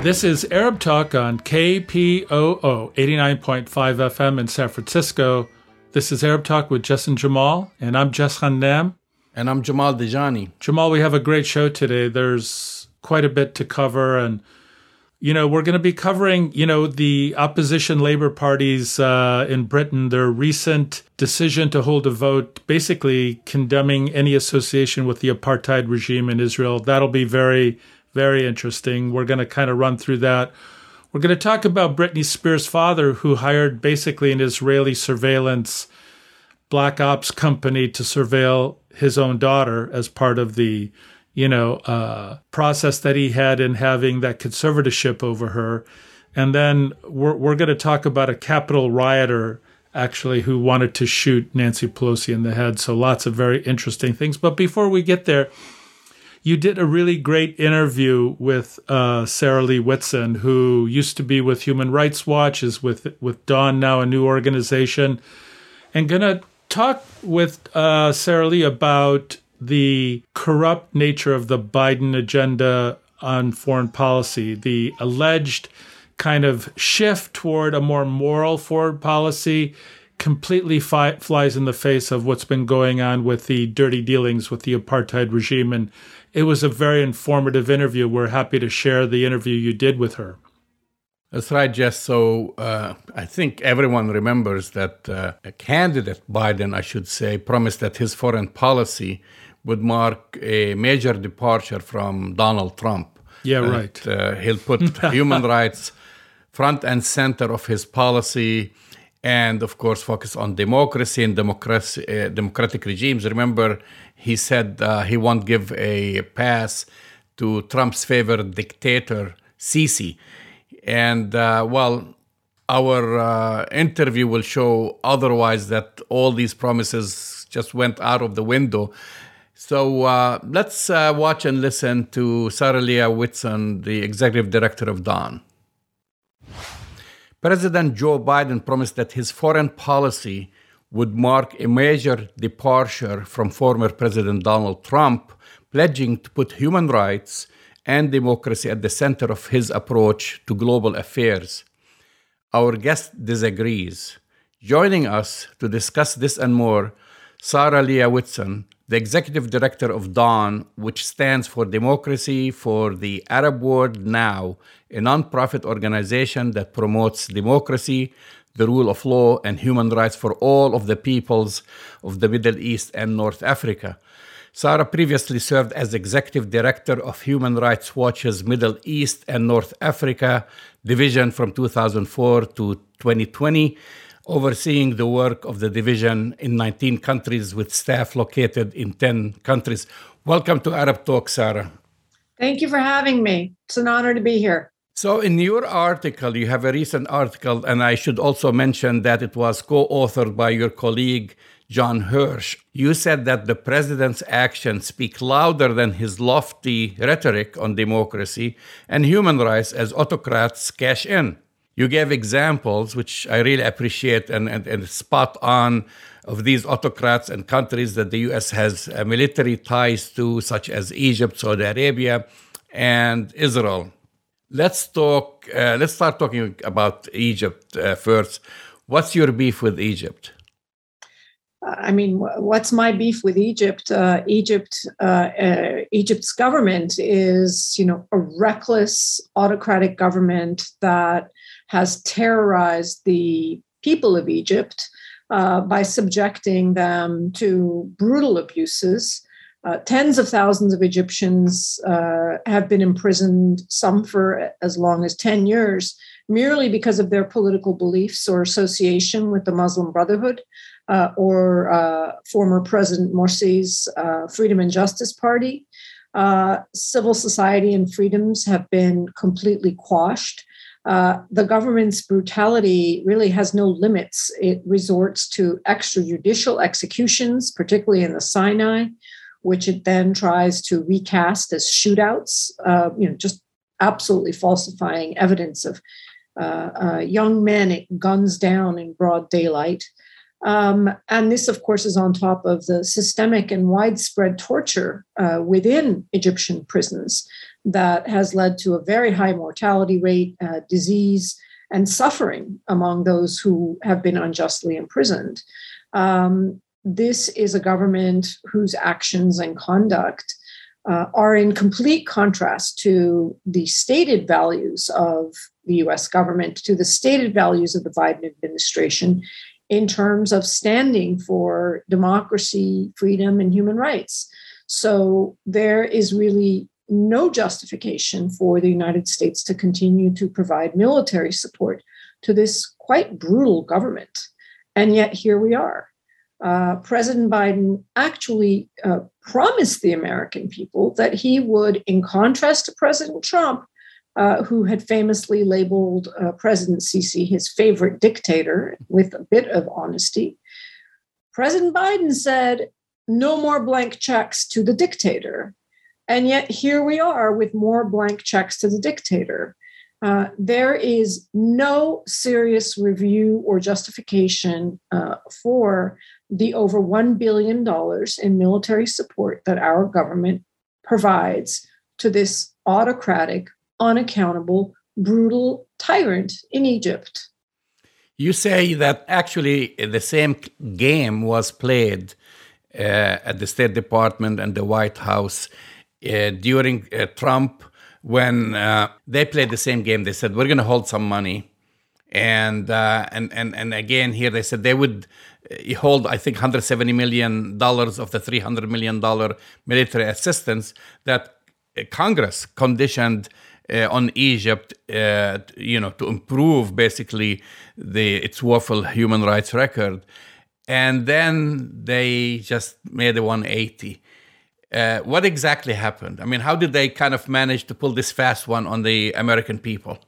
This is Arab Talk on KPOO 89.5 FM in San Francisco. This is Arab Talk with Jess and Jamal, and I'm Jess Ghannam. And I'm Jamal Dejani. Jamal, we have a great show today. There's quite a bit to cover, and you know we're going to be covering you know the opposition Labour parties uh, in Britain, their recent decision to hold a vote, basically condemning any association with the apartheid regime in Israel. That'll be very very interesting. We're going to kind of run through that. We're going to talk about Britney Spears' father, who hired basically an Israeli surveillance black ops company to surveil his own daughter as part of the, you know, uh, process that he had in having that conservatorship over her. And then we're, we're going to talk about a Capitol rioter actually who wanted to shoot Nancy Pelosi in the head. So lots of very interesting things. But before we get there, you did a really great interview with uh, Sarah Leah Whitson, who used to be with Human Rights Watch, is with with Dawn now, a new organization, and gonna talk with uh, Sarah Leah about the corrupt nature of the Biden agenda on foreign policy, the alleged kind of shift toward a more moral foreign policy completely fi- flies in the face of what's been going on with the dirty dealings with the apartheid regime and it was a very informative interview. We're happy to share the interview you did with her. That's right, Jess. So uh, I think everyone remembers that uh, a candidate, Biden, I should say, promised that his foreign policy would mark a major departure from Donald Trump. Yeah, right. Uh, he'll put human rights front and center of his policy and of course focus on democracy and democracy, uh, democratic regimes. Remember, he said uh, he won't give a pass to Trump's favorite dictator, Sisi. And uh, well, our uh, interview will show otherwise that all these promises just went out of the window. So uh, let's uh, watch and listen to Sarah Leah Whitson, the executive director of Dawn. President Joe Biden promised that his foreign policy would mark a major departure from former President Donald Trump, pledging to put human rights and democracy at the center of his approach to global affairs. Our guest disagrees. Joining us to discuss this and more, Sarah Leah Whitson, the executive director of Dawn, which stands for Democracy for the Arab World Now, a nonprofit organization that promotes democracy, the rule of law, and human rights for all of the peoples of the Middle East and North Africa. Sarah previously served as executive director of Human Rights Watch's Middle East and North Africa division from 2004 to 2020 overseeing the work of the division in 19 countries with staff located in 10 countries. Welcome to Arab Talk, Sarah. Thank you for having me. It's an honor to be here. So, in your article, you have a recent article, and I should also mention that it was co authored by your colleague, John Hirsch. You said that the president's actions speak louder than his lofty rhetoric on democracy and human rights as autocrats cash in you gave examples, which I really appreciate and, and, and spot on, of these autocrats and countries that the U.S. has uh, military ties to, such as Egypt, Saudi Arabia, and Israel. Let's talk. Uh, let's start talking about Egypt uh, first. What's your beef with Egypt? I mean, what's my beef with Egypt? Uh, Egypt, uh, uh, Egypt's government is, you know, a reckless autocratic government that has terrorized the people of Egypt uh, by subjecting them to brutal abuses. Uh, tens of thousands of Egyptians uh, have been imprisoned, some for as long as 10 years, merely because of their political beliefs or association with the Muslim Brotherhood uh, or uh, former President Morsi's uh, Freedom and Justice Party. civil society and freedoms have been completely quashed. Uh, the government's brutality really has no limits. It resorts to extrajudicial executions, particularly in the Sinai, which it then tries to recast as shootouts, uh, you know, just absolutely falsifying evidence of uh, uh young men it guns down in broad daylight. Um, and this, of course, is on top of the systemic and widespread torture uh, within Egyptian prisons that has led to a very high mortality rate, uh, disease, and suffering among those who have been unjustly imprisoned. Um, this is a government whose actions and conduct uh, are in complete contrast to the stated values of the US government, to the stated values of the Biden administration in terms of standing for democracy, freedom, and human rights. So there is really no justification for the United States to continue to provide military support to this quite brutal government. And yet here we are. Uh, President Biden actually uh, promised the American people that he would, in contrast to President Trump, uh, who had famously labeled uh, President Sisi his favorite dictator with a bit of honesty, President Biden said, no more blank checks to the dictator. And yet here we are with more blank checks to the dictator. Uh, there is no serious review or justification uh, for the over $1 billion in military support that our government provides to this autocratic, unaccountable, brutal tyrant in Egypt. You say that actually the same game was played uh, at the State Department and the White House uh, during uh, Trump when uh, they played the same game. They said we're going to hold some money, and uh, and and and again here they said they would uh, hold I think 170 million dollars of the 300 million dollar military assistance that uh, Congress conditioned. Uh, on Egypt, uh, you know, to improve basically the its woeful human rights record, and then they just made a 180 uh, what exactly happened? I mean, how did they kind of manage to pull this fast one on the American people?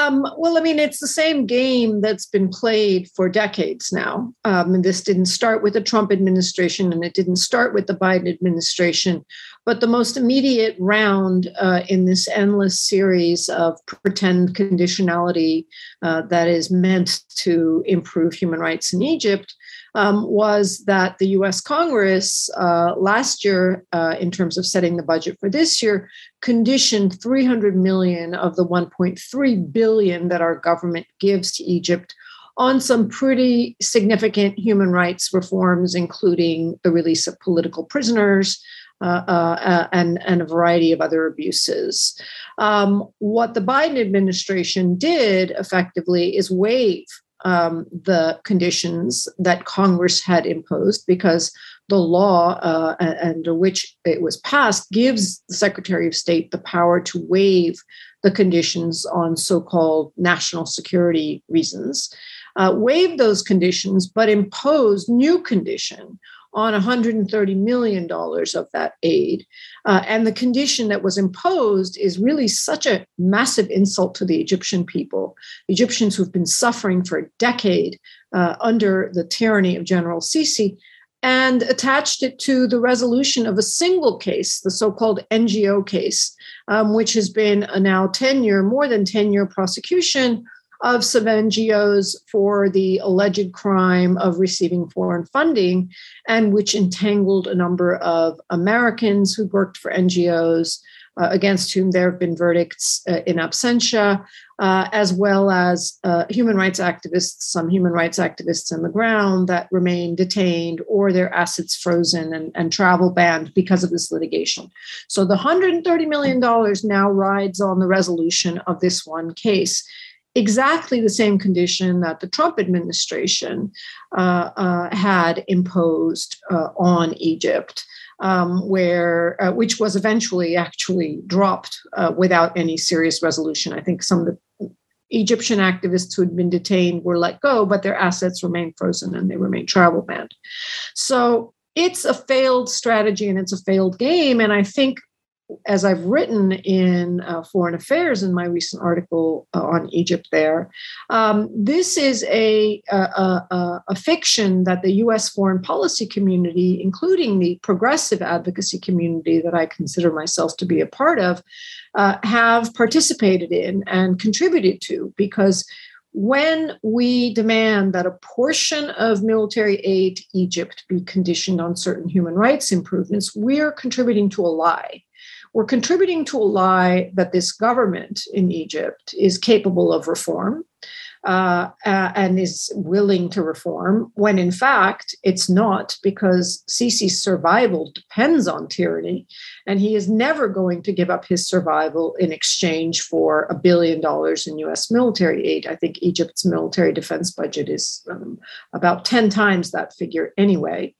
Um, well, I mean, it's the same game that's been played for decades now. Um, and this didn't start with the Trump administration and it didn't start with the Biden administration. But the most immediate round uh, in this endless series of pretend conditionality uh, that is meant to improve human rights in Egypt um, was that the US Congress uh, last year, uh, in terms of setting the budget for this year, conditioned 300 million of the 1.3 billion that our government gives to Egypt on some pretty significant human rights reforms, including the release of political prisoners. Uh, uh, uh and, and a variety of other abuses. Um, what the Biden administration did effectively is waive um, the conditions that Congress had imposed because the law uh, under which it was passed gives the Secretary of State the power to waive the conditions on so called national security reasons. Uh, waive those conditions, but impose new condition on $130 million of that aid. Uh, and the condition that was imposed is really such a massive insult to the Egyptian people, Egyptians who've been suffering for a decade uh, under the tyranny of General Sisi, and attached it to the resolution of a single case, the so called NGO case, um, which has been a now 10 year, more than 10 year prosecution of some NGOs for the alleged crime of receiving foreign funding, and which entangled a number of Americans who worked for NGOs. Uh, against whom there have been verdicts uh, in absentia, uh, as well as uh, human rights activists, some human rights activists on the ground that remain detained or their assets frozen and, and travel banned because of this litigation. So the $130 million now rides on the resolution of this one case exactly the same condition that the Trump administration uh, uh, had imposed uh, on Egypt. Um, where uh, which was eventually actually dropped uh, without any serious resolution. I think some of the Egyptian activists who had been detained were let go, but their assets remain frozen and they remain travel banned. So it's a failed strategy and it's a failed game. And I think as I've written in uh, Foreign Affairs in my recent article uh, on Egypt, there, um, this is a, a, a, a, fiction that the US foreign policy community, including the progressive advocacy community that I consider myself to be a part of, uh, have participated in and contributed to. Because when we demand that a portion of military aid to Egypt be conditioned on certain human rights improvements, we're contributing to a lie we're contributing to a lie that this government in Egypt is capable of reform uh, and is willing to reform, when in fact it's not, because Sisi's survival depends on tyranny, and he is never going to give up his survival in exchange for a billion dollars in US military aid. I think Egypt's military defense budget is um, about 10 times that figure anyway.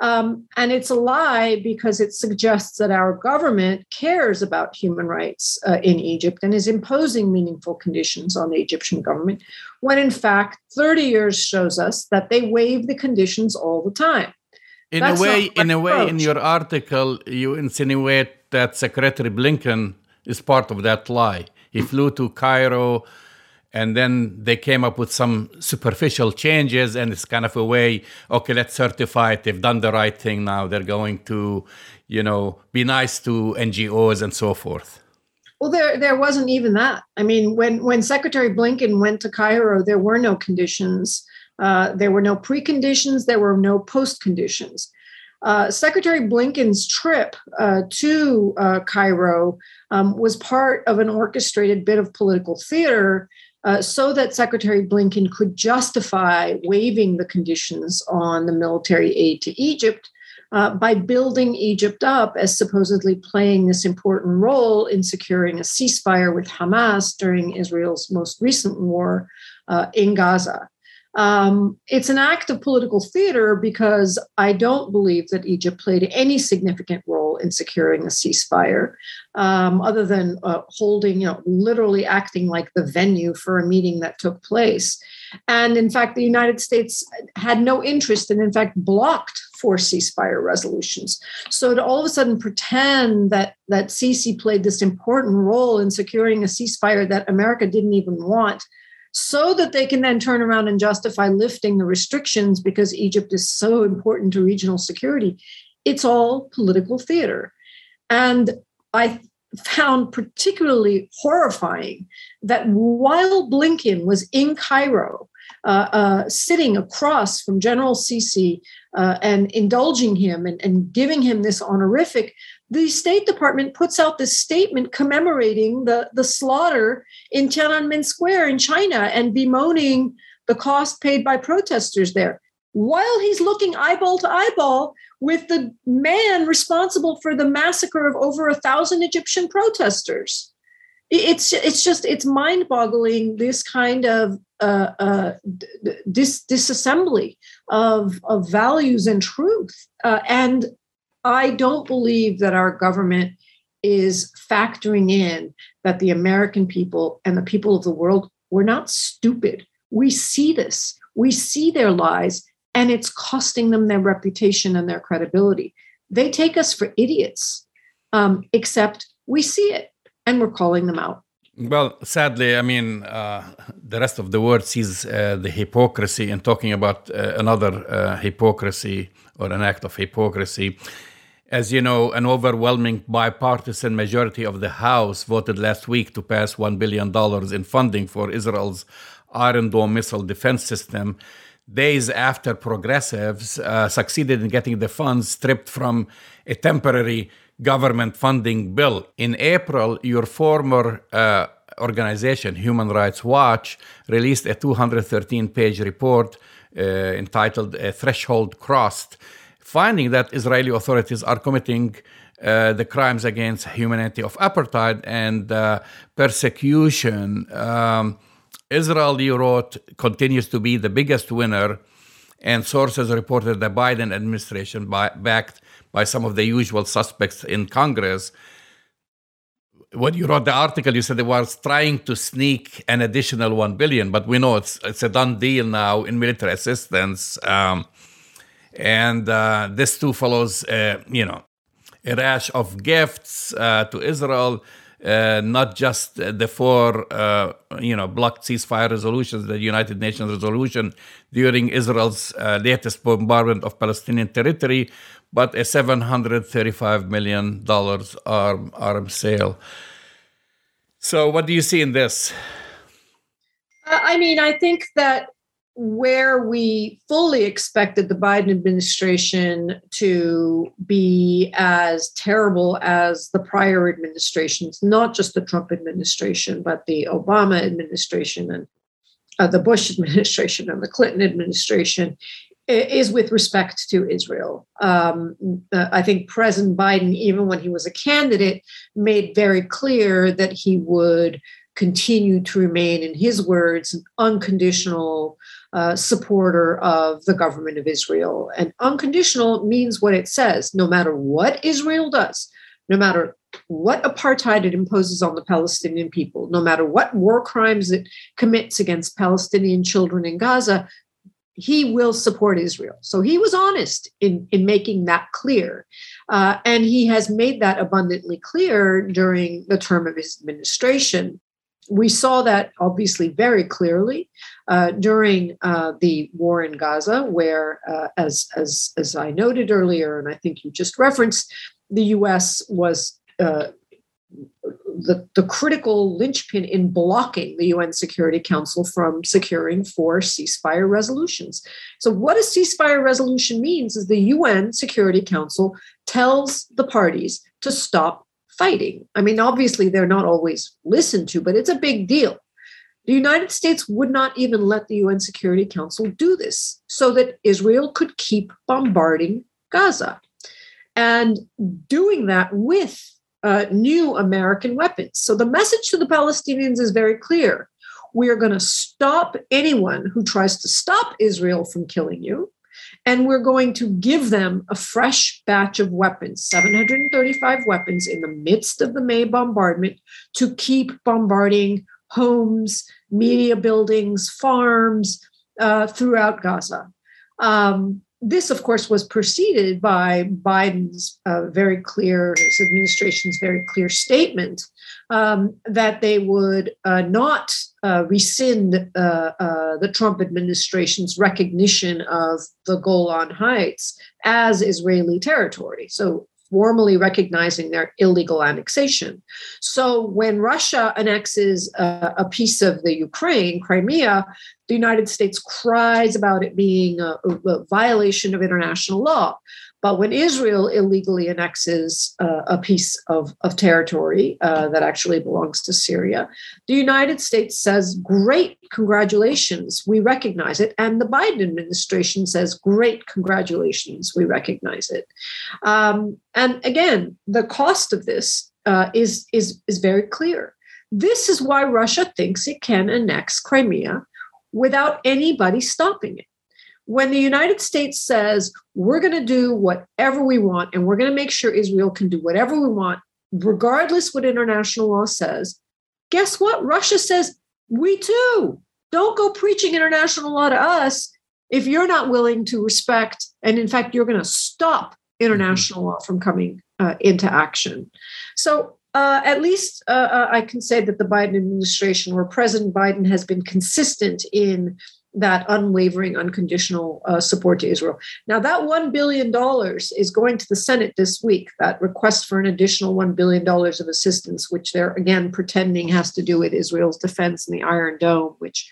Um, and it's a lie because it suggests that our government cares about human rights uh, in Egypt and is imposing meaningful conditions on the Egyptian government, when in fact, 30 years shows us that they waive the conditions all the time. In That's a way, in a way, in your article, you insinuate that Secretary Blinken is part of that lie. He flew to Cairo and then they came up with some superficial changes and it's kind of a way okay let's certify it. They've done the right thing now. They're going to you know be nice to ngos and so forth. Well there there wasn't even that. I mean when when secretary blinken went to cairo there were no conditions. Uh, there were no preconditions. There were no post conditions uh, Secretary Blinken's trip uh, to uh, Cairo um, was part of an orchestrated bit of political theater uh, so that Secretary Blinken could justify waiving the conditions on the military aid to Egypt uh, by building Egypt up as supposedly playing this important role in securing a ceasefire with Hamas during Israel's most recent war uh, in Gaza. Um, it's an act of political theater because I don't believe that Egypt played any significant role in securing a ceasefire, um, other than uh, holding, you know, literally acting like the venue for a meeting that took place. And in fact, the United States had no interest and, in fact, blocked four ceasefire resolutions. So to all of a sudden pretend that that Sisi played this important role in securing a ceasefire that America didn't even want so that they can then turn around and justify lifting the restrictions because Egypt is so important to regional security. It's all political theater. And I found particularly horrifying that while Blinken was in Cairo, uh, uh, sitting across from General Sisi uh, and indulging him and, and giving him this honorific, the State Department puts out this statement commemorating the, the slaughter in Tiananmen Square in China and bemoaning the cost paid by protesters there, while he's looking eyeball to eyeball with the man responsible for the massacre of over a thousand Egyptian protesters. It's it's just it's mind-boggling this kind of uh, uh, dis- disassembly of of values and truth, uh, and I don't believe that our government is factoring in that the American people and the people of the world were not stupid. We see this, we see their lies, and it's costing them their reputation and their credibility. They take us for idiots, um, except we see it and we're calling them out. Well, sadly, I mean, uh, the rest of the world sees uh, the hypocrisy and talking about uh, another uh, hypocrisy or an act of hypocrisy as you know, an overwhelming bipartisan majority of the House voted last week to pass $1 billion in funding for Israel's Iron Dome missile defense system, days after progressives uh, succeeded in getting the funds stripped from a temporary government funding bill. In April, your former uh, organization, Human Rights Watch, released a 213 page report uh, entitled A Threshold Crossed finding that Israeli authorities are committing uh, the crimes against humanity of apartheid and uh, persecution. Um, Israel, you wrote, continues to be the biggest winner, and sources reported the Biden administration, by, backed by some of the usual suspects in Congress, when you wrote the article, you said they was trying to sneak an additional one billion, but we know it's it's a done deal now in military assistance. Um, and uh, this too follows, uh, you know, a rash of gifts uh, to Israel. Uh, not just the four, uh, you know, blocked ceasefire resolutions, the United Nations resolution during Israel's uh, latest bombardment of Palestinian territory, but a $735 million arm, arm sale. So, what do you see in this? I mean, I think that where we fully expected the Biden administration to be as terrible as the prior administrations, not just the Trump administration, but the Obama administration and uh, the Bush administration and the Clinton administration, is with respect to Israel. Um, I think President Biden, even when he was a candidate, made very clear that he would continue to remain, in his words, an unconditional uh, supporter of the government of Israel. And unconditional means what it says no matter what Israel does, no matter what apartheid it imposes on the Palestinian people, no matter what war crimes it commits against Palestinian children in Gaza, he will support Israel. So he was honest in, in making that clear. Uh, and he has made that abundantly clear during the term of his administration. We saw that obviously very clearly uh, during uh, the war in Gaza, where, uh, as, as, as I noted earlier, and I think you just referenced, the US was uh, the, the critical linchpin in blocking the UN Security Council from securing four ceasefire resolutions. So, what a ceasefire resolution means is the UN Security Council tells the parties to stop fighting. I mean, obviously, they're not always listened to, but it's a big deal. The United States would not even let the UN Security Council do this so that Israel could keep bombarding Gaza. And doing that with uh, new American weapons. So the message to the Palestinians is very clear. We are going to stop anyone who tries to stop Israel from killing you. And we're going to give them a fresh batch of weapons, 735 weapons in the midst of the May bombardment to keep bombarding homes, media buildings, farms uh, throughout Gaza. Um, this, of course, was preceded by Biden's uh, very clear, his administration's very clear statement um, that they would uh, not uh, rescind uh, uh, the Trump administration's recognition of the Golan Heights as Israeli territory. So formally recognizing their illegal annexation. So when Russia annexes a, a, piece of the Ukraine, Crimea, the United States cries about it being a, a violation of international law. But when Israel illegally annexes uh, a piece of, of territory uh, that actually belongs to Syria, the United States says, Great, congratulations, we recognize it. And the Biden administration says, Great, congratulations, we recognize it. Um, and again, the cost of this uh, is, is, is very clear. This is why Russia thinks it can annex Crimea without anybody stopping it when the United States says we're going to do whatever we want and we're going to make sure Israel can do whatever we want, regardless what international law says, guess what? Russia says we too. Don't go preaching international law to us if you're not willing to respect, and in fact, you're going to stop international law from coming uh, into action. So uh, at least uh, uh I can say that the Biden administration, or President Biden has been consistent in that unwavering, unconditional uh, support to Israel. Now, that $1 billion is going to the Senate this week, that request for an additional $1 billion of assistance, which they're again pretending has to do with Israel's defense and the Iron Dome, which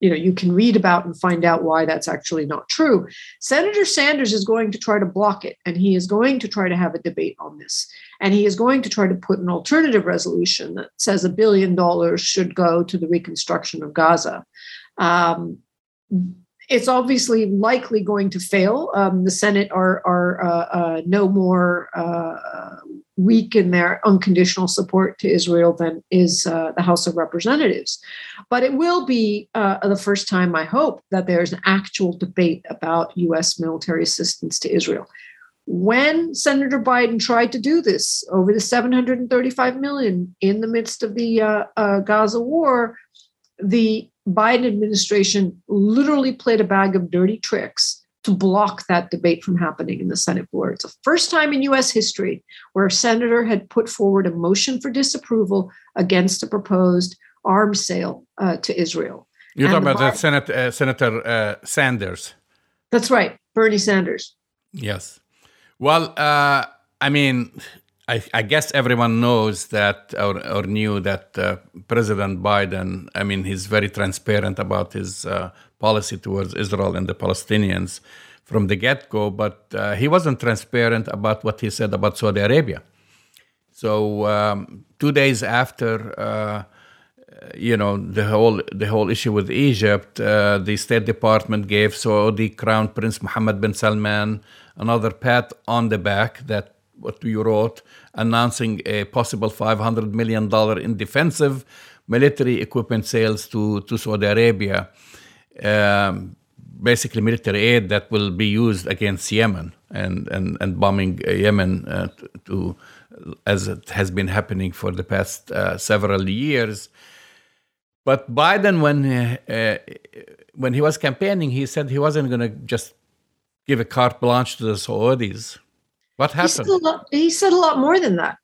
you know you can read about and find out why that's actually not true. Senator sanders is going to try to block it and he is going to try to have a debate on this. And he is going to try to put an alternative resolution that says a billion dollars should go to the reconstruction of gaza. Um, it's obviously likely going to fail. Um, the Senate are are uh, uh, no more uh, weak in their unconditional support to Israel than is uh, the House of Representatives. But it will be uh, the first time, I hope, that there's an actual debate about U.S. military assistance to Israel. When Senator Biden tried to do this over the 735 million in the midst of the uh, Gaza war, the Biden administration literally played a bag of dirty tricks to block that debate from happening in the Senate floor. It's the first time in US history where a senator had put forward a motion for disapproval against a proposed arms sale uh, to Israel. You're and talking about Biden, Senate, uh, Senator uh, Sanders. That's right, Bernie Sanders. Yes. Well, uh, I mean, I, I, guess everyone knows that or, or knew that uh, President Biden, I mean, he's very transparent about his uh, policy towards Israel and the Palestinians from the get go, but uh, he wasn't transparent about what he said about Saudi Arabia. So, um, two days after uh, you know the whole the whole issue with Egypt, uh, the State Department gave Saudi Crown Prince Mohammed bin Salman another pat on the back that what you wrote, announcing a possible 500 million dollar in defensive military equipment sales to to Saudi Arabia. Um, basically military aid that will be used against Yemen and and, and bombing Yemen uh, to, to, as it has been happening for the past uh, several years. But Biden, when uh, uh, when he was campaigning, he said he wasn't going to just give a carte blanche to the Saudis. What happened? He said a lot, said a lot more than that.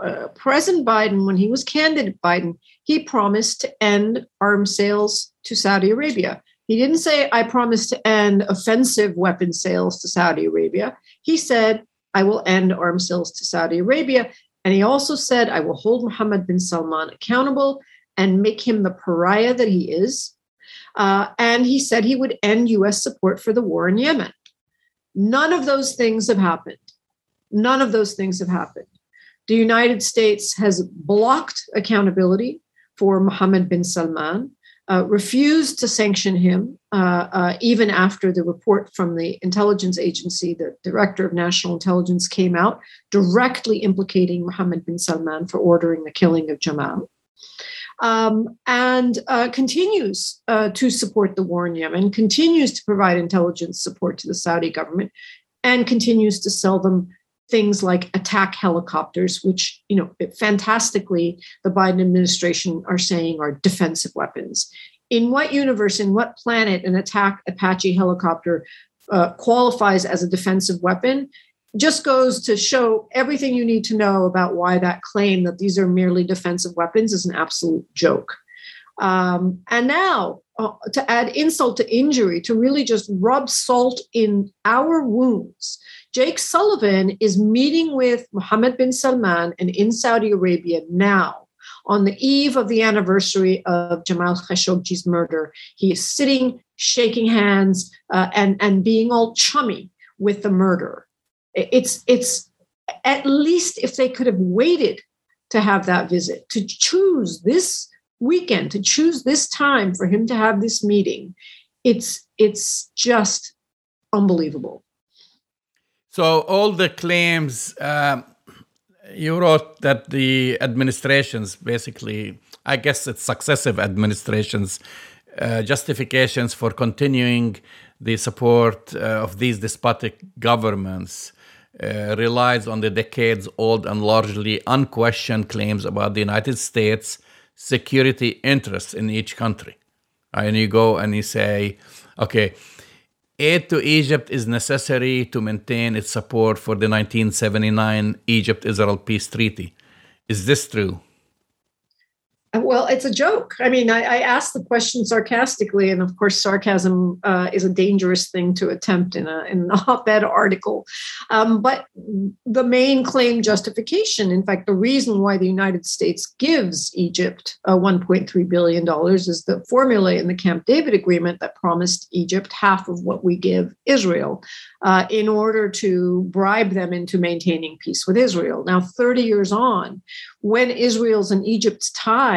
Uh, President Biden, when he was candidate Biden, he promised to end arms sales to Saudi Arabia. He didn't say, I promise to end offensive weapon sales to Saudi Arabia. He said, I will end arms sales to Saudi Arabia. And he also said, I will hold Mohammed bin Salman accountable and make him the pariah that he is. Uh, and he said he would end US support for the war in Yemen. None of those things have happened. None of those things have happened. The United States has blocked accountability for Mohammed bin Salman, uh, refused to sanction him, uh, uh, even after the report from the intelligence agency, the director of national intelligence, came out directly implicating Mohammed bin Salman for ordering the killing of Jamal um, and uh, continues uh, to support the war in Yemen, continues to provide intelligence support to the Saudi government, and continues to sell them things like attack helicopters, which, you know, fantastically, the Biden administration are saying are defensive weapons. In what universe, in what planet, an attack Apache helicopter uh, qualifies as a defensive weapon just goes to show everything you need to know about why that claim that these are merely defensive weapons is an absolute joke. Um, and now, uh, to add insult to injury, to really just rub salt in our wounds, Jake Sullivan is meeting with Mohammed bin Salman and in Saudi Arabia now on the eve of the anniversary of Jamal Khashoggi's murder. He is sitting, shaking hands, uh, and, and being all chummy with the murderer it's it's at least if they could have waited to have that visit to choose this weekend to choose this time for him to have this meeting it's it's just unbelievable so all the claims um, you wrote that the administrations basically i guess it's successive administrations uh, justifications for continuing the support uh, of these despotic governments uh, relies on the decades old and largely unquestioned claims about the United States security interests in each country. And you go and you say, okay, aid to Egypt is necessary to maintain its support for the 1979 Egypt Israel peace treaty. Is this true? Well, it's a joke. I mean, I, I asked the question sarcastically, and of course, sarcasm uh, is a dangerous thing to attempt in, a, in an op-ed article. Um, but the main claim justification, in fact, the reason why the United States gives Egypt uh, 1.3 billion dollars is the formula in the Camp David Agreement that promised Egypt half of what we give Israel uh, in order to bribe them into maintaining peace with Israel. Now, 30 years on, when Israel's and Egypt's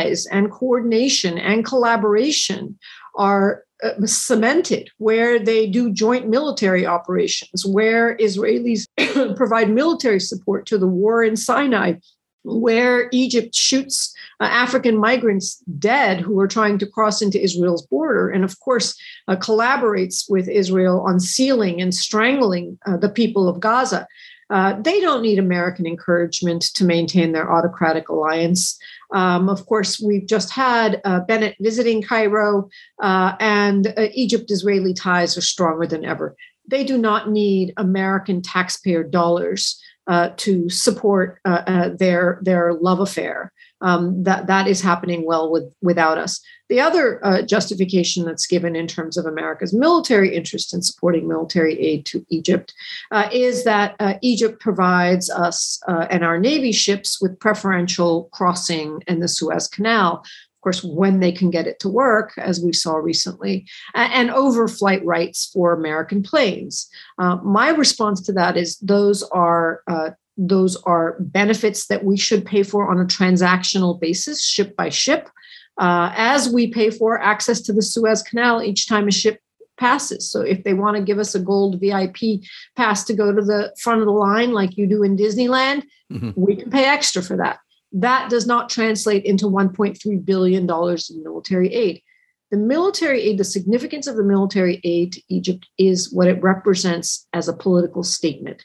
ties and coordination and collaboration are uh, cemented, where they do joint military operations, where Israelis provide military support to the war in Sinai, where Egypt shoots uh, African migrants dead who are trying to cross into Israel's border, and of course, uh, collaborates with Israel on sealing and strangling uh, the people of Gaza. Uh, they don't need American encouragement to maintain their autocratic alliance. Um, of course, we've just had uh, Bennett visiting Cairo, uh, and uh, Egypt Israeli ties are stronger than ever. They do not need American taxpayer dollars uh, to support uh, their, their love affair um, that that is happening well with without us. The other uh, justification that's given in terms of America's military interest in supporting military aid to Egypt uh, is that uh, Egypt provides us uh, and our Navy ships with preferential crossing in the Suez Canal. Of course, when they can get it to work, as we saw recently, and overflight rights for American planes. Uh, my response to that is those are uh, those are benefits that we should pay for on a transactional basis, ship by ship, uh, as we pay for access to the Suez Canal each time a ship passes. So if they want to give us a gold VIP pass to go to the front of the line, like you do in Disneyland, mm-hmm. we can pay extra for that. That does not translate into $1.3 billion in military aid. The military aid, the significance of the military aid to Egypt is what it represents as a political statement.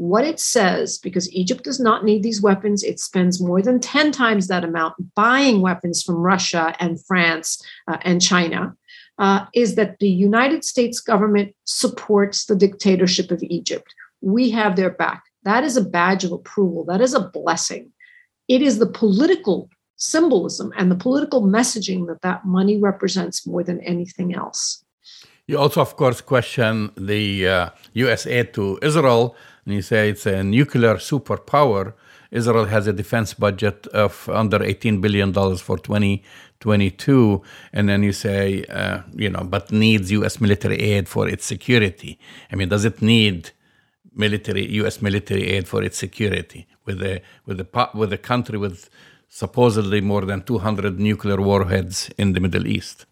What it says, because Egypt does not need these weapons, it spends more than 10 times that amount buying weapons from Russia and France uh, and China uh, is that the United States government supports the dictatorship of Egypt. We have their back. That is a badge of approval. That is a blessing. It is the political symbolism and the political messaging that that money represents more than anything else. You also, of course, question the uh, U.S. aid to Israel, and you say it's a nuclear superpower. Israel has a defense budget of under $18 billion for 2022. And then you say, uh, you know, but needs U.S. military aid for its security. I mean, does it need military U.S. military aid for its security with a with a with a country with supposedly more than 200 nuclear warheads in the Middle East?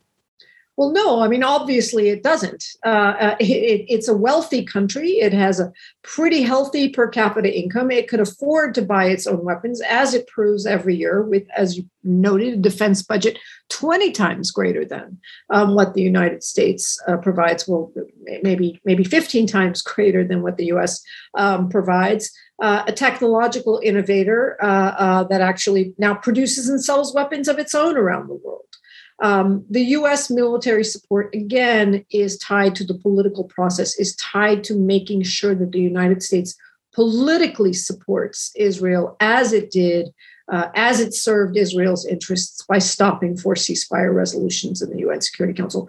Well, no, I mean, obviously it doesn't. Uh, uh, it, it's a wealthy country. It has a pretty healthy per capita income. It could afford to buy its own weapons, as it proves every year, with, as you noted, a defense budget 20 times greater than um, what the United States uh, provides. Well, maybe, maybe 15 times greater than what the US um, provides. Uh, a technological innovator uh, uh, that actually now produces and sells weapons of its own around the world. Um, the US military support, again, is tied to the political process, is tied to making sure that the United States politically supports Israel as it did, uh, as it served Israel's interests by stopping four ceasefire resolutions in the UN Security Council.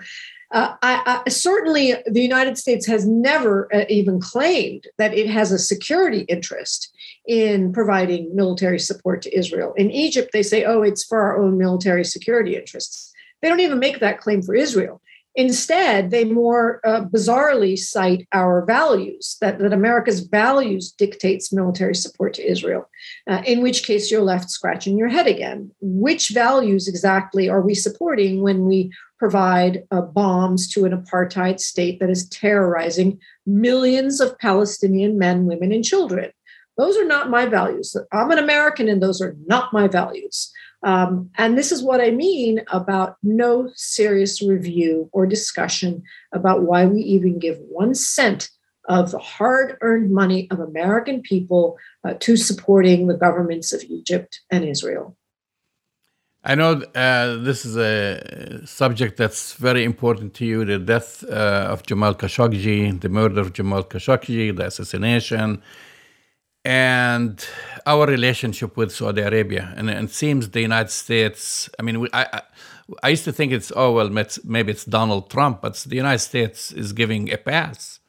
Uh, I, I, certainly, the United States has never uh, even claimed that it has a security interest in providing military support to Israel. In Egypt, they say, oh, it's for our own military security interests. They don't even make that claim for Israel. Instead, they more uh, bizarrely cite our values, that, that America's values dictates military support to Israel, uh, in which case you're left scratching your head again. Which values exactly are we supporting when we provide uh, bombs to an apartheid state that is terrorizing millions of Palestinian men, women, and children? Those are not my values. I'm an American, and those are not my values. Um, and this is what I mean about no serious review or discussion about why we even give one cent of the hard earned money of American people uh, to supporting the governments of Egypt and Israel. I know uh, this is a subject that's very important to you the death uh, of Jamal Khashoggi, the murder of Jamal Khashoggi, the assassination and our relationship with Saudi Arabia. And, and it seems the United States, I mean, we, I, I, used to think it's, oh, well, maybe it's Donald Trump, but the United States is giving a pass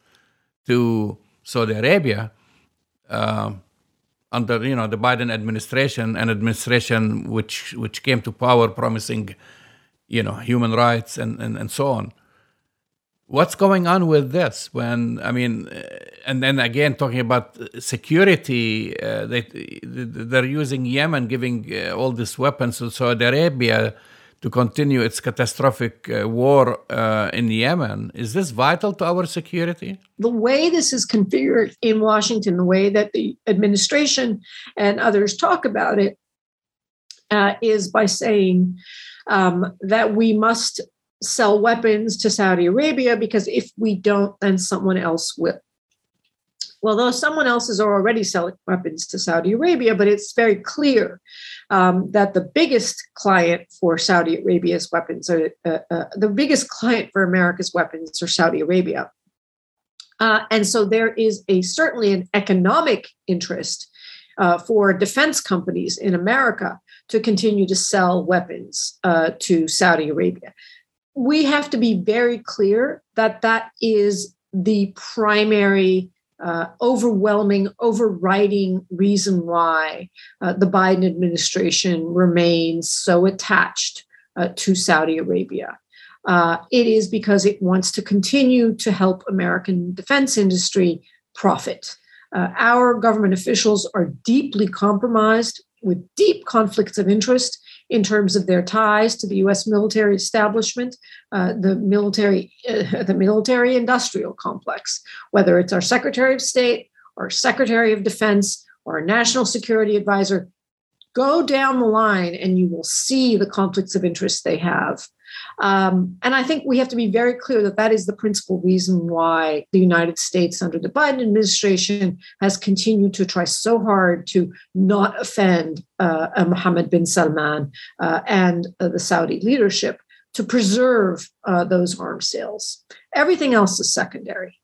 to Saudi Arabia uh, under, you know, the Biden administration, an administration which, which came to power promising, you know, human rights and, and, and so on what's going on with this when i mean uh, and then again talking about security uh, they they're using yemen giving uh, all these weapons to saudi arabia to continue its catastrophic uh, war uh, in yemen. Is this vital to our security? The way this is configured in washington the way that the administration and others talk about it uh, is by saying um, that we must sell weapons to Saudi Arabia because if we don't, then someone else will. Well, though someone else is already selling weapons to Saudi Arabia, but it's very clear um, that the biggest client for Saudi Arabia's weapons, are, uh, uh, the biggest client for America's weapons, are Saudi Arabia. Uh, and so there is a certainly an economic interest uh, for defense companies in America to continue to sell weapons uh, to Saudi Arabia we have to be very clear that that is the primary uh, overwhelming, overriding reason why uh, the Biden administration remains so attached uh, to Saudi Arabia. Uh, it is because it wants to continue to help American defense industry profit. Uh, our government officials are deeply compromised with deep conflicts of interest in terms of their ties to the U.S. military establishment, uh, the military, uh, the military industrial complex, whether it's our Secretary of State or Secretary of Defense or a national security advisor. Go down the line and you will see the conflicts of interest they have. Um, and I think we have to be very clear that that is the principal reason why the United States, under the Biden administration, has continued to try so hard to not offend uh, uh Mohammed bin Salman uh, and uh, the Saudi leadership to preserve uh, those arms sales. Everything else is secondary.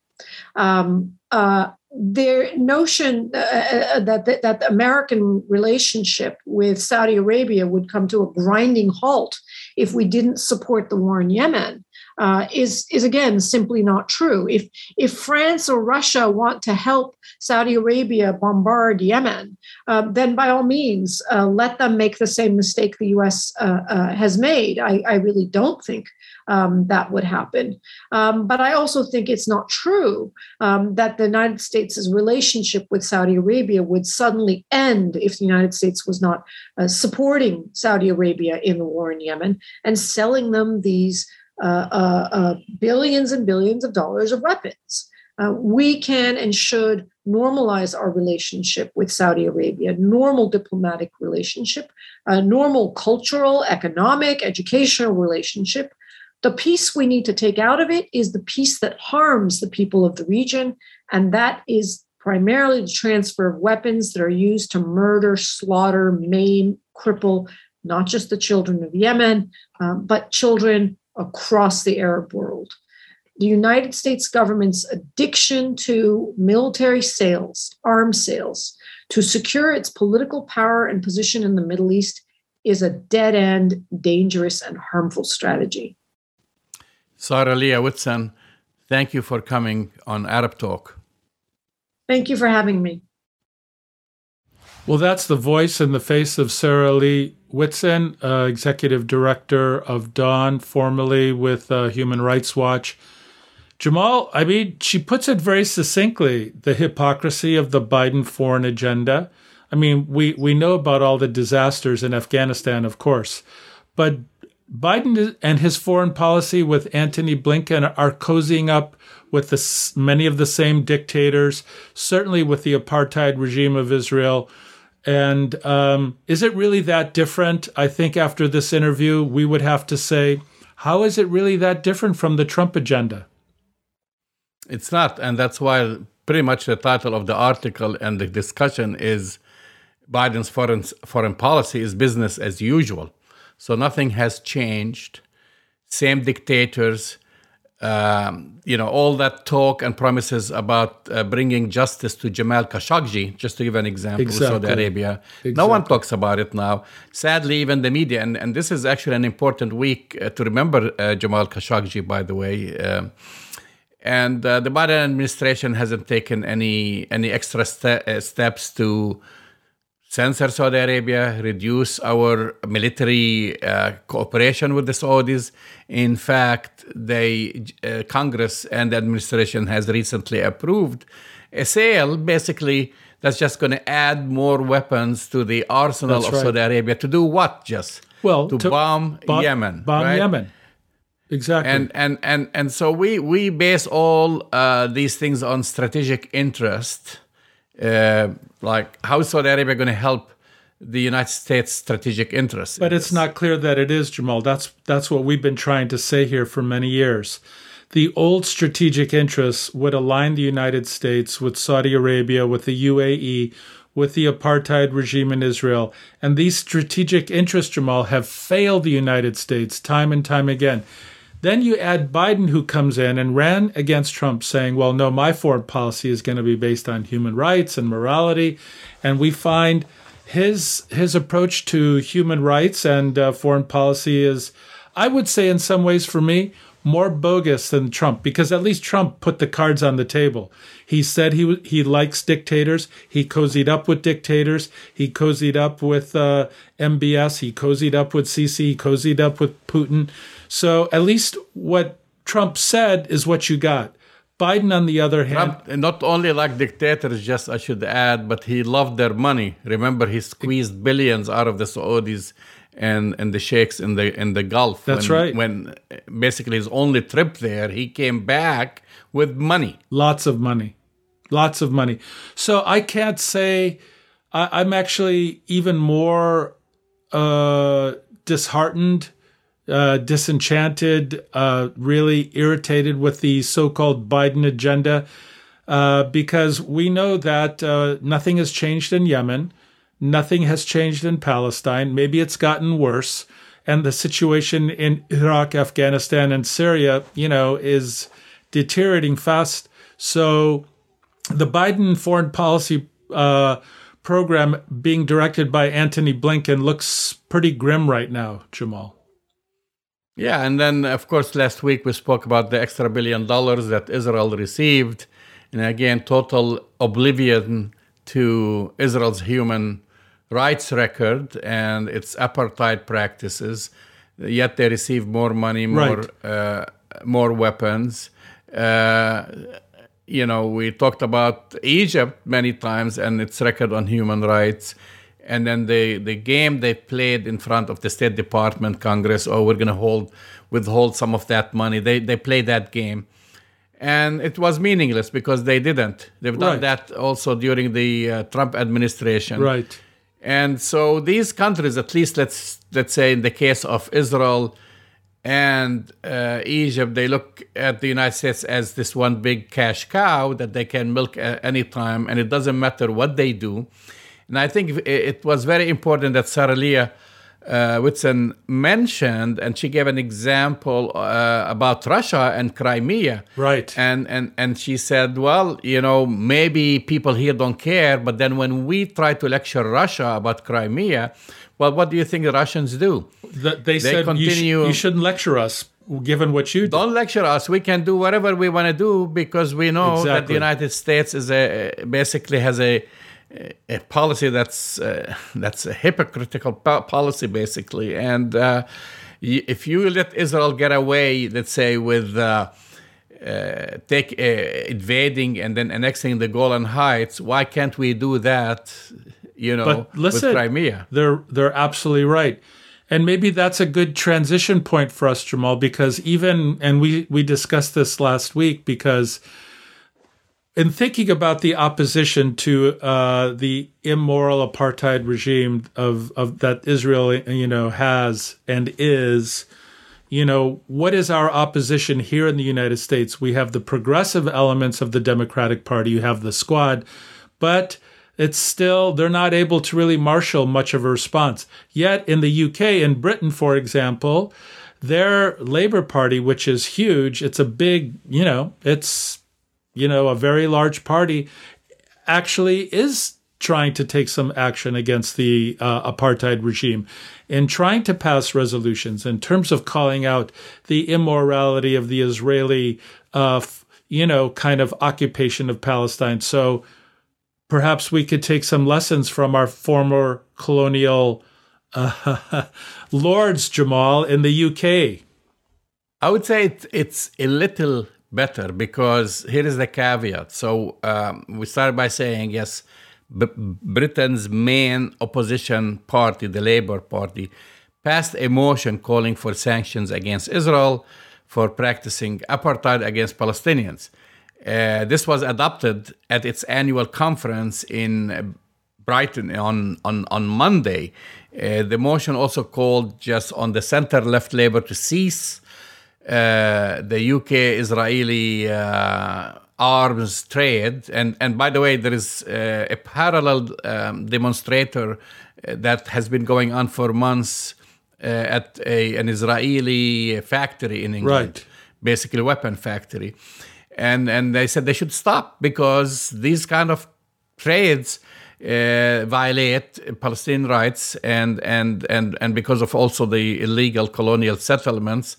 Um, uh, their notion uh, that, that that the American relationship with Saudi Arabia would come to a grinding halt if we didn't support the war in Yemen uh, is is again simply not true. If if France or Russia want to help Saudi Arabia bombard Yemen, uh, then by all means uh, let them make the same mistake the U.S. Uh, uh, has made. I, I, really don't think um, that would happen. Um, but I also think it's not true um, that the United States' relationship with Saudi Arabia would suddenly end if the United States was not supporting Saudi Arabia in the war in Yemen and selling them these billions and billions of dollars of weapons. Uh, we can and should normalize our relationship with Saudi Arabia, normal diplomatic relationship, a normal cultural, economic, educational relationship. The piece we need to take out of it is the piece that harms the people of the region, and that is primarily the transfer of weapons that are used to murder, slaughter, maim, cripple not just the children of Yemen, um, but children across the Arab world. The United States government's addiction to military sales, arms sales, to secure its political power and position in the Middle East is a dead end, dangerous, and harmful strategy. Sarah Leah Whitson, thank you for coming on Arab Talk. Thank you for having me. Well, that's the voice and the face of Sarah Leah Whitson, uh, executive director of Dawn, formerly with uh, Human Rights Watch. Jamal, I mean, she puts it very succinctly the hypocrisy of the Biden foreign agenda. I mean, we, we know about all the disasters in Afghanistan, of course, but Biden and his foreign policy with Antony Blinken are cozying up with the, many of the same dictators, certainly with the apartheid regime of Israel and um, is it really that different? I think after this interview, we would have to say, how is it really that different from the Trump agenda? It's not. And that's why pretty much the title of the article and the discussion is Biden's foreign, foreign policy is business as usual. So nothing has changed. Same dictators, um, you know, all that talk and promises about uh, bringing justice to Jamal Khashoggi, just to give an example, exactly. Saudi Arabia. Exactly. No one talks about it now. Sadly, even the media, and, and this is actually an important week uh, to remember uh, Jamal Khashoggi, by the way. Um, and uh, the Biden administration hasn't taken any any extra ste- uh, steps to censor Saudi Arabia, reduce our military uh, cooperation with the Saudis. In fact, they uh, Congress and the administration has recently approved a sale, basically that's just going to add more weapons to the arsenal that's of right. Saudi Arabia to do what? Just well to, to bomb, bomb, Yemen, bomb right? Yemen. Exactly. And and and and so we we base all uh, these things on strategic interest uh, like how is Saudi Arabia going to help the United States strategic interests? But it's not clear that it is, Jamal. That's that's what we've been trying to say here for many years. The old strategic interests would align the United States with Saudi Arabia, with the UAE, with the apartheid regime in Israel. And these strategic interests, Jamal, have failed the United States time and time again. Then you add Biden, who comes in and ran against Trump, saying, Well, no, my foreign policy is going to be based on human rights and morality. And we find his, his approach to human rights and uh, foreign policy is, I would say, in some ways for me, more bogus than Trump because at least Trump put the cards on the table. He said he he likes dictators. He cozied up with dictators. He cozied up with uh, MBS. He cozied up with Sisi. He cozied up with Putin. So at least what Trump said is what you got. Biden, on the other hand, Trump, not only like dictators, just I should add, but he loved their money. Remember, he squeezed billions out of the Saudis and and the sheikhs in the in the Gulf. That's when, right. When basically his only trip there, he came back with money. Lots of money, lots of money. So I can't say I, am actually even more uh, disheartened uh, disenchanted, uh, really irritated with the so called Biden agenda uh, because we know that uh, nothing has changed in Yemen, nothing has changed in Palestine. Maybe it's gotten worse. And the situation in Iraq, Afghanistan, and Syria, you know, is deteriorating fast. So the Biden foreign policy uh, program being directed by Antony Blinken looks pretty grim right now, Jamal. Yeah, and then of course last week we spoke about the extra billion dollars that Israel received, and again total oblivion to Israel's human rights record and its apartheid practices. Yet they receive more money, more right. uh, more weapons. Uh, you know, we talked about Egypt many times and its record on human rights and then the the game they played in front of the State Department, Congress, oh, we're going to hold withhold some of that money. They they played that game, and it was meaningless because they didn't. They've done right. that also during the uh, Trump administration, right? And so these countries, at least let's let's say in the case of Israel and uh, Egypt, they look at the United States as this one big cash cow that they can milk at any time, and it doesn't matter what they do. And I think it was very important that Sarah Leah uh, Whitson mentioned, and she gave an example uh, about Russia and Crimea. Right. And, and, and she said, well, you know, maybe people here don't care, but then when we try to lecture Russia about Crimea, well, what do you think the Russians do? The, they, they, said continue, you, sh- you shouldn't lecture us given what you do. Don't lecture us. We can do whatever we want to do because we know exactly. that the United States is a basically has a a policy that's uh, that's a hypocritical policy basically. And uh, if you let Israel get away let's say with uh, uh take uh, invading and then annexing the Golan Heights why can't we do that you know but listen, with Crimea? they're they're absolutely right. And maybe that's a good transition point for us Jamal because even and we we discussed this last week because in thinking about the opposition to uh, the immoral apartheid regime of, of that Israel, you know, has and is, you know, what is our opposition here in the United States? We have the progressive elements of the Democratic Party. You have the Squad, but it's still they're not able to really marshal much of a response. Yet in the UK, in Britain, for example, their Labour Party, which is huge, it's a big, you know, it's you know, a very large party actually is trying to take some action against the uh, apartheid regime in trying to pass resolutions in terms of calling out the immorality of the Israeli, uh, you know, kind of occupation of Palestine. So perhaps we could take some lessons from our former colonial uh, lords, Jamal, in the UK. I would say it, it's a little better because here is the caveat. So um, we start by saying yes, B- Britain's main opposition party, the Labour Party, passed a motion calling for sanctions against Israel for practicing apartheid against Palestinians. Uh, this was adopted at its annual conference in Brighton on, on, on Monday. Uh, the motion also called just on the center left Labour to cease uh, the UK Israeli uh, arms trade. And, and by the way, there is uh, a parallel um, demonstrator uh, that has been going on for months uh, at a, an Israeli factory in England, right. basically weapon factory. And, and they said they should stop because these kind of trades uh, violate Palestinian rights and, and, and, and because of also the illegal colonial settlements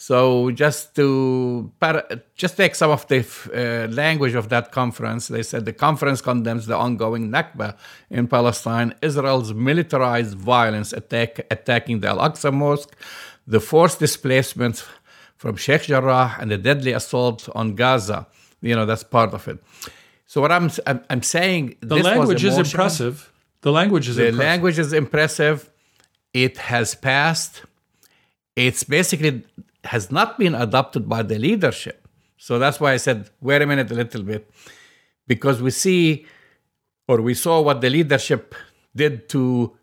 So just to just take some of the uh, language of that conference, they said the conference condemns the ongoing Nakba in Palestine, Israel's militarized violence attack, attacking the Al-Aqsa Mosque, the forced displacement from Sheikh Jarrah, and the deadly assault on Gaza. You know that's part of it. So what I'm I'm, I'm saying the language is impressive. The language is the impressive. language is impressive. It has passed. It's basically has not been adopted by the leadership. So that's why I said, wait a minute a little bit, because we see or we saw what the leadership did to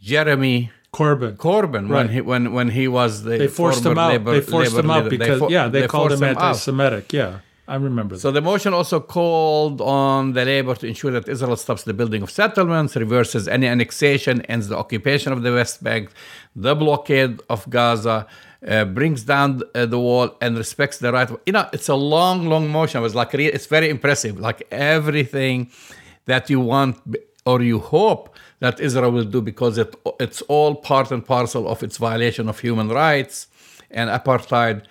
Jeremy Corbyn. Corbyn right. when he when when he was the they forced him out. Labor, they forced him out leader. because they yeah, they, they called him anti-Semitic. Yeah. I remember that. So the motion also called on the labor to ensure that Israel stops the building of settlements, reverses any annexation, ends the occupation of the West Bank, the blockade of Gaza, uh, brings down uh, the wall, and respects the right. You know, it's a long, long motion. It was like it's very impressive. Like everything that you want or you hope that Israel will do because it it's all part and parcel of its violation of human rights and apartheid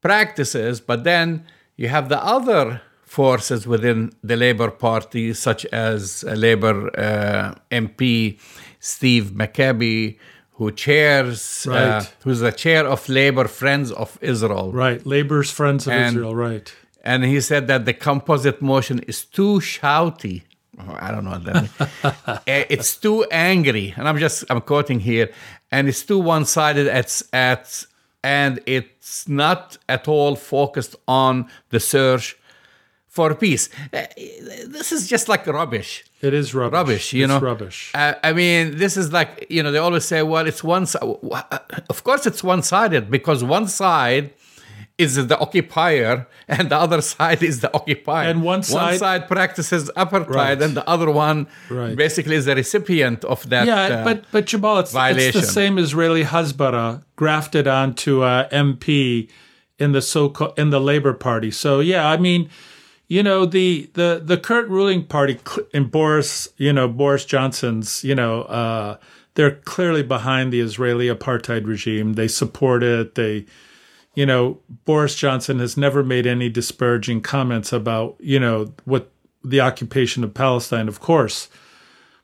practices. But then you have the other forces within the Labour Party, such as Labour uh, MP Steve McCabe, who chairs, uh, right. uh, who's the chair of Labour Friends of Israel. Right, Labor's Friends of and, Israel, right. And he said that the composite motion is too shouty. Oh, I don't know what that means. Eh, it's too angry, and I'm just I'm quoting here, and it's too one-sided at at and it's not at all focused on the search for peace. Uh, this is just like rubbish. It is rubbish. Rubbish, you it's know. Rubbish. Uh, I mean, this is like you know they always say, well, it's one. Of course, it's one-sided because one side is the occupier and the other side is the occupied. And one side, one side practices apartheid right. and the other one right. basically is the recipient of that. Yeah, uh, but but Jamal, it's, it's, the same Israeli Hasbara grafted onto uh, MP in the so in the Labor Party. So yeah, I mean, you know the the the current ruling party in Boris, you know Boris Johnson's, you know. Uh, they're clearly behind the Israeli apartheid regime. They support it. They you know, Boris Johnson has never made any disparaging comments about, you know, what the occupation of Palestine, of course.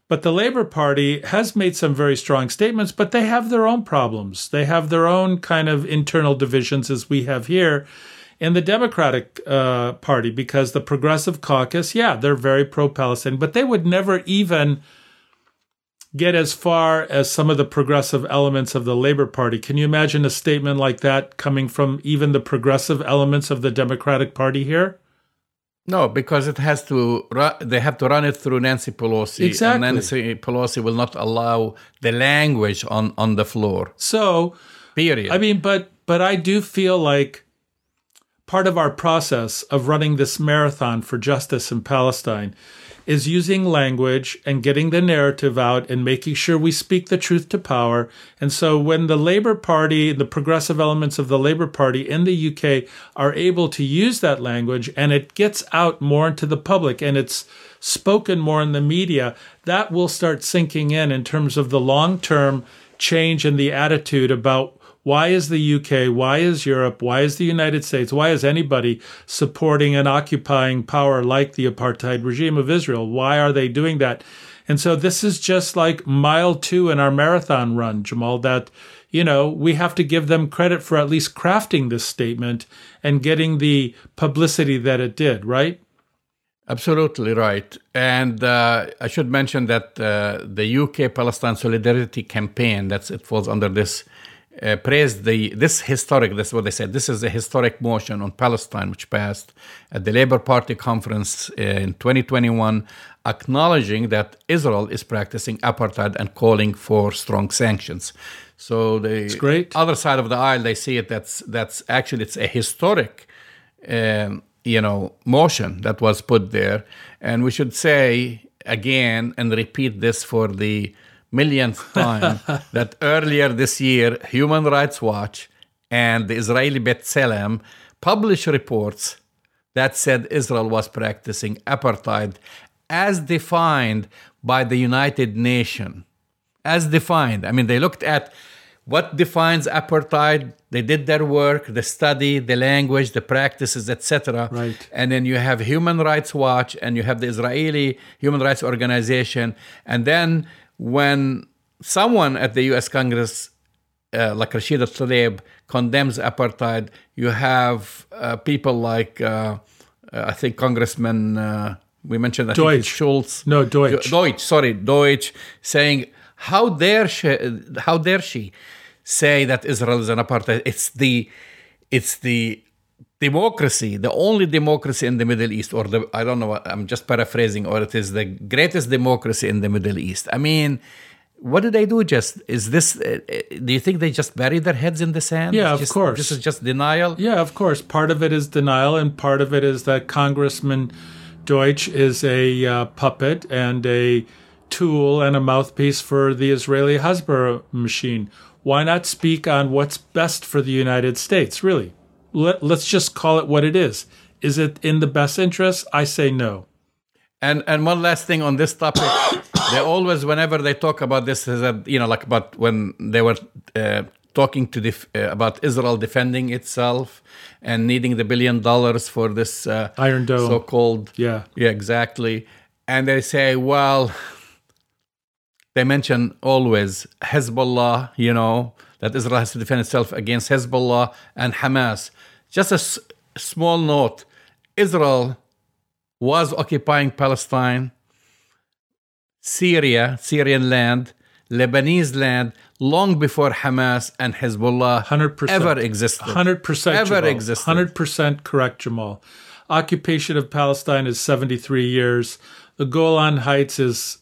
But the Labour Party has made some very strong statements, but they have their own problems. They have their own kind of internal divisions, as we have here in the Democratic uh, Party, because the Progressive Caucus, yeah, they're very pro Palestinian, but they would never even get as far as some of the progressive elements of the Labor Party. Can you imagine a statement like that coming from even the progressive elements of the Democratic Party here? No, because it has to. They have to run it through Nancy Pelosi, exactly. and Nancy Pelosi will not allow the language on on the floor. So, period. I mean, but but I do feel like part of our process of running this marathon for justice in Palestine is using language and getting the narrative out and making sure we speak the truth to power. And so when the Labour Party, the progressive elements of the Labour Party in the UK are able to use that language and it gets out more into the public and it's spoken more in the media, that will start sinking in in terms of the long term change in the attitude about why is the UK, why is Europe, why is the United States, why is anybody supporting an occupying power like the apartheid regime of Israel? Why are they doing that? And so this is just like mile two in our marathon run, Jamal, that, you know, we have to give them credit for at least crafting this statement and getting the publicity that it did, right? Absolutely right. And uh, I should mention that uh, the UK Palestine Solidarity Campaign, that's it falls under this uh, praised the this historic. That's what they said. This is a historic motion on Palestine, which passed at the Labour Party conference uh, in 2021, acknowledging that Israel is practicing apartheid and calling for strong sanctions. So the other side of the aisle, they see it. That's that's actually it's a historic. Um, you know, motion that was put there, and we should say again and repeat this for the millionth time that earlier this year, Human Rights Watch and the Israeli B'Tselem published reports that said Israel was practicing apartheid as defined by the United Nations. As defined. I mean, they looked at what defines apartheid they did their work the study the language the practices etc Right. and then you have human rights watch and you have the israeli human rights organization and then when someone at the us congress uh, like Rashida Tlaib condemns apartheid, you have uh, people like uh, uh, I think Congressman uh, we mentioned I Deutch. Schultz. No, Deutch. Deutch, sorry, Deutch, saying how dare she, how dare she say that Israel is an apartheid? It's the it's the democracy, the only democracy in the Middle East, or the I don't know, I'm just paraphrasing, or it is the greatest democracy in the Middle East. I mean. What do they do? Just is this? Uh, uh, do you think they just bury their heads in the sand? Yeah, of course. This is just denial. Yeah, of course. Part of it is denial, and part of it is that Congressman Deutch is a uh, puppet and a tool and a mouthpiece for the Israeli Hasbara machine. Why not speak on what's best for the United States, really? Let, let's just call it what it is. Is it in the best interest? I say no. And and one last thing on this topic, they always, whenever they talk about this, is that you know, like about when they were uh, talking to def- uh, about Israel defending itself and needing the billion dollars for this uh, Iron Dome. so-called Yeah. yeah, exactly. And they say, well, they mention always Hezbollah, you know, that Israel has to defend itself against Hezbollah and Hamas. Just a s- small note Israel was occupying Palestine, Syria, Syrian land, Lebanese land, long before Hamas and Hezbollah 100%. ever existed. 100% Ever Jamal. existed. 100% correct, Jamal. Occupation of Palestine is 73 years. The Golan Heights is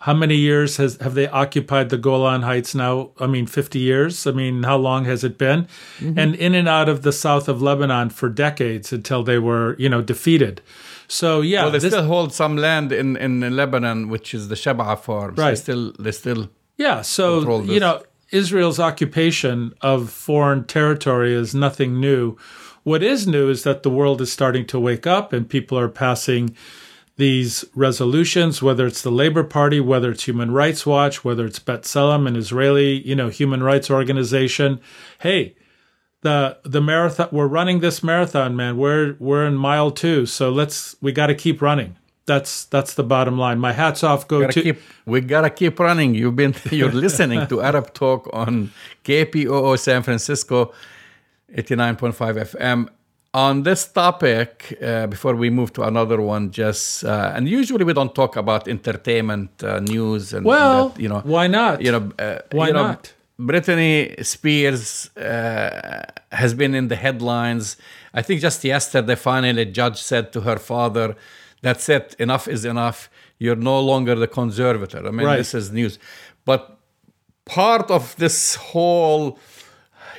how many years has have they occupied the Golan Heights now? I mean 50 years. I mean how long has it been? Mm-hmm. And in and out of the south of Lebanon for decades until they were, you know, defeated. So yeah, Well, they this- still hold some land in, in Lebanon, which is the Shebaa farms. They Right. still, they still Yeah, so you know, Israel's occupation of foreign territory is nothing new. What is new is that the world is starting to wake up and people are passing these resolutions, whether it's the Labor Party, whether it's Human Rights Watch, whether it's B'Tselem, an Israeli, you know, human rights organization. Hey, the the marathon we're running this marathon, man. We're we're in mile two, so let's we got to keep running. That's that's the bottom line. My hats off go gotta to keep, we gotta keep running. You've been you're listening to Arab Talk on KPOO San Francisco, eighty nine point five FM. On this topic, uh, before we move to another one, just uh, and usually we don't talk about entertainment uh, news and well, that, you know why not? you know uh, Why you know, not? Britney Spears uh, has been in the headlines. I think just yesterday, finally, a judge said to her father, "That's it. Enough is enough. You're no longer the conservator." I mean, Right. this is news. But part of this whole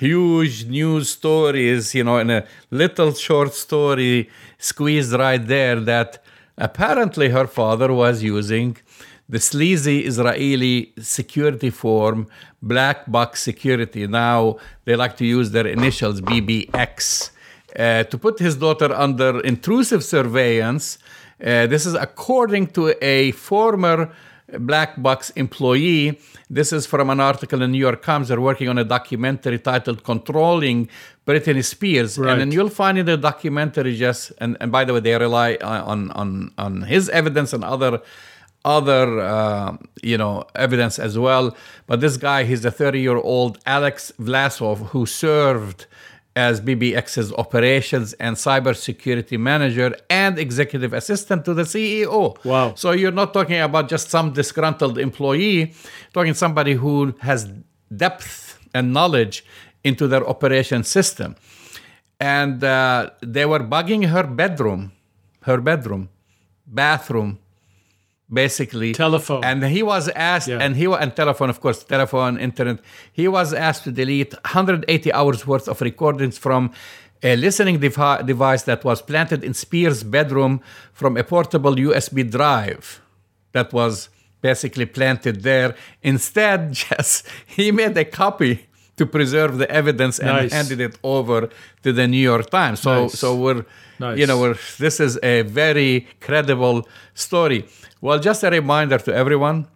huge news stories, you know, in a little short story squeezed right there that apparently her father was using the sleazy Israeli security form, black box security. Now they like to use their initials, BBX, uh, to put his daughter under intrusive surveillance. Uh, this is according to a former black box employee. This is from an article in New York Times. They're working on a documentary titled Controlling Britney Spears. Right. And then you'll find in the documentary just, and, and by the way, they rely on, on, on his evidence and other other uh, you know evidence as well but this guy he's a 30 year old alex vlasov who served as bbx's operations and cybersecurity manager and executive assistant to the ceo Wow. so you're not talking about just some disgruntled employee talking somebody who has depth and knowledge into their operation system and uh, they were bugging her bedroom her bedroom bathroom basically Telephone. and he was asked Yeah. and he and telephone of course telephone internet he was asked to delete 180 hours worth of recordings from a listening devi- device that was planted in Spears' bedroom from a portable USB drive that was basically planted there. Instead, just he made a copy to preserve the evidence and Nice. handed it over to the New York Times. So, Nice. so we're, Nice. you know, we're, this is a very credible story. Well, just a reminder to everyone: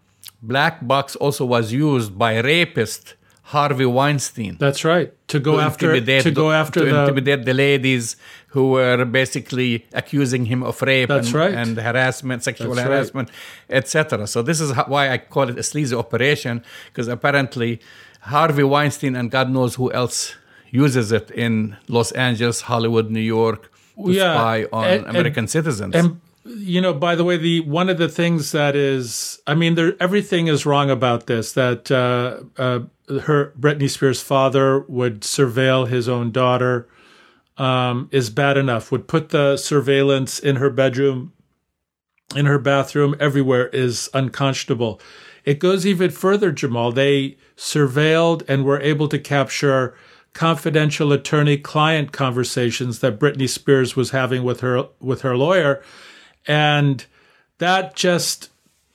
black box also was used by rapist Harvey Weinstein. That's right. To go to after to go after to the, intimidate the ladies who were basically accusing him of rape That's and, right. and harassment, sexual That's harassment, right. etc. So this is why I call it a sleazy operation because apparently Harvey Weinstein and God knows who else uses it in Los Angeles, Hollywood, New York to yeah. spy on and, American and, citizens. And you know, by the way, the one of the things that is, I mean, there everything is wrong about this. That uh, uh, her Britney Spears' father would surveil his own daughter um, is bad enough. Would put the surveillance in her bedroom, in her bathroom, everywhere is unconscionable. It goes even further, Jamal. They surveilled and were able to capture confidential attorney-client conversations that Britney Spears was having with her with her lawyer and that just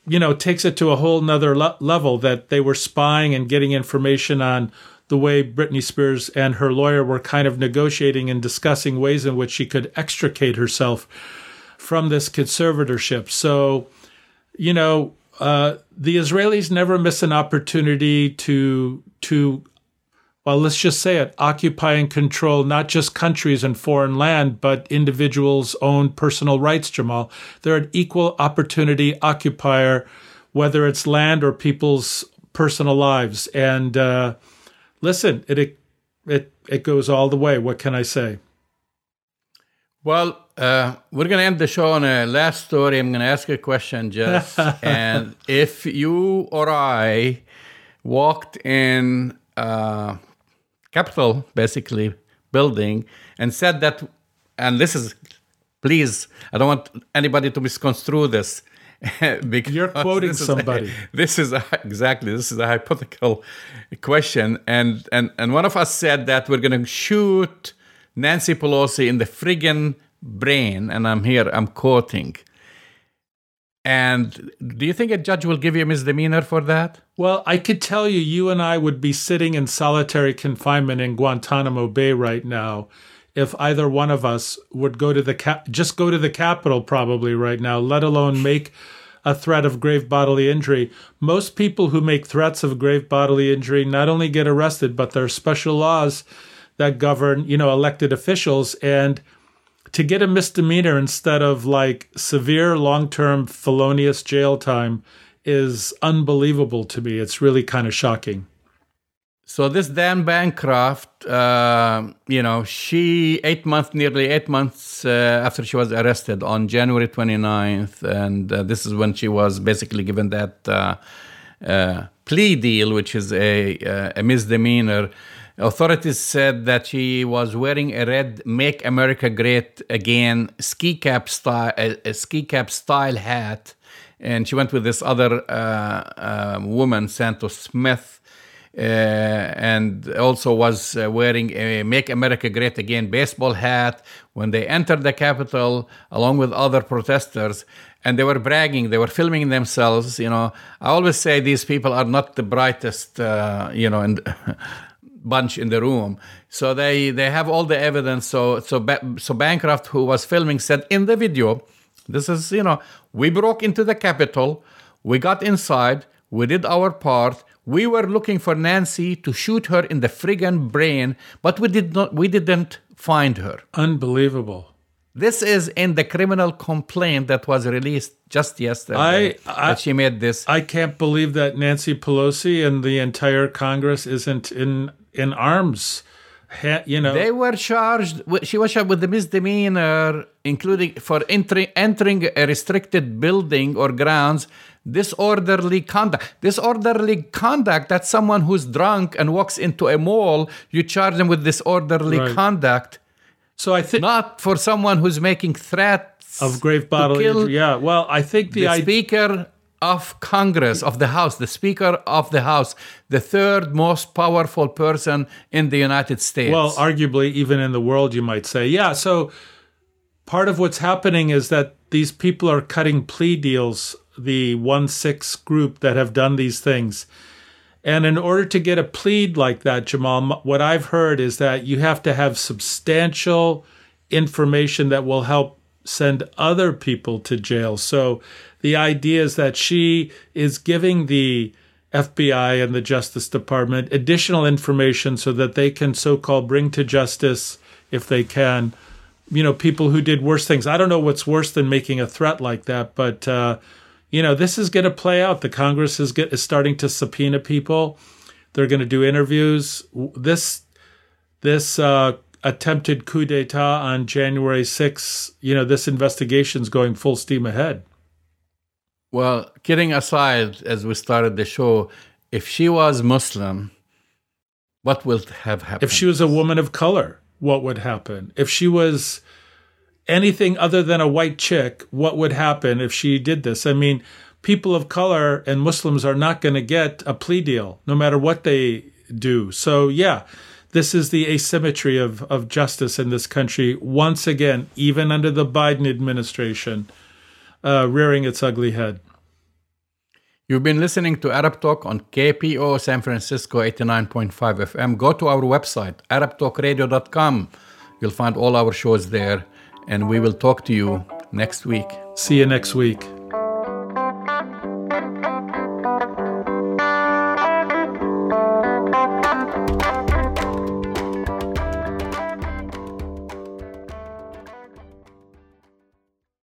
you know takes it to a whole nother le- level that they were spying and getting information on the way Britney Spears and her lawyer were kind of negotiating and discussing ways in which she could extricate herself from this conservatorship. So, you know, uh, the Israelis never miss an opportunity to to well, let's just say it, occupy and control not just countries and foreign land, but individuals' own personal rights, Jamal. They're an equal opportunity occupier, whether it's land or people's personal lives. And uh, listen, it, it, it goes all the way. What can I say? Well, uh, we're going to end the show on a last story. I'm going to ask a question, Jess. and if you or I walked in uh, Capitol, basically, building, and said that, and this is, please, I don't want anybody to misconstrue this. because You're quoting this somebody. A, this is a, exactly this is a hypothetical question, and and and one of us said that we're going to shoot Nancy Pelosi in the friggin' brain, and I'm here, I'm quoting. And do you think a judge will give you a misdemeanor for that? Well, I could tell you, you and I would be sitting in solitary confinement in Guantanamo Bay right now if either one of us would go to the cap- just go to the Capitol probably right now, let alone make a threat of grave bodily injury. Most people who make threats of grave bodily injury not only get arrested, but there are special laws that govern, you know, elected officials and to get a misdemeanor instead of like severe long-term felonious jail time is unbelievable to me. It's really kind of shocking. So this Dawn Bancroft, uh, you know, she eight months, nearly eight months uh, after she was arrested on January 29th, and uh, this is when she was basically given that uh, uh, plea deal, which is a, uh, a misdemeanor. Authorities said that she was wearing a red "Make America Great Again" ski cap style, a, a ski cap style hat, and she went with this other woman, Santos Smith uh, and also was uh, wearing a Make America Great Again baseball hat when they entered the Capitol along with other protesters. And they were bragging, they were filming themselves. You know, I always say these people are not the brightest, uh, you know, and bunch in the room. So they they have all the evidence. So so so Bancroft, who was filming, said in the video, "This is you know, we broke into the Capitol, we got inside, we did our part." We were looking for Nancy to shoot her in the friggin' brain, but we did not we didn't find her. Unbelievable. This is in the criminal complaint that was released just yesterday. I, I, that she made this. I can't believe that Nancy Pelosi and the entire Congress isn't in in arms. Ha, you know, they were charged. With, she was charged with the misdemeanor, including for entering entering a restricted building or grounds disorderly conduct. Disorderly conduct, that's someone who's drunk and walks into a mall, you charge them with disorderly right. conduct. So I think not for someone who's making threats of grave bodily injury. Yeah. Well, I think the, the speaker of Congress of the House, the Speaker of the House, the third most powerful person in the United States. Well, arguably even in the world you might say. Yeah, so part of what's happening is that these people are cutting plea deals the 1 6 group that have done these things. And in order to get a plead like that, Jamal, what I've heard is that you have to have substantial information that will help send other people to jail. So the idea is that she is giving the FBI and the Justice Department additional information so that they can so called bring to justice, if they can, you know, people who did worse things. I don't know what's worse than making a threat like that, but, uh, you know, this is going to play out. The Congress is, get, is starting to subpoena people. They're going to do interviews. This, this, uh, attempted coup d'etat on January 6th, you know, this investigation's going full steam ahead. Well, kidding aside, as we started the show, if she was Muslim, what would have happened? If she was a woman of color, what would happen? If she was anything other than a white chick, what would happen if she did this? I mean, people of color and Muslims are not going to get a plea deal no matter what they do. So, yeah, this is the asymmetry of, of justice in this country, once again, even under the Biden administration, uh, rearing its ugly head. You've been listening to Arab Talk on KPOO San Francisco 89.5 FM. Go to our website, arabtalkradio.com. You'll find all our shows there, and we will talk to you next week. See you next week.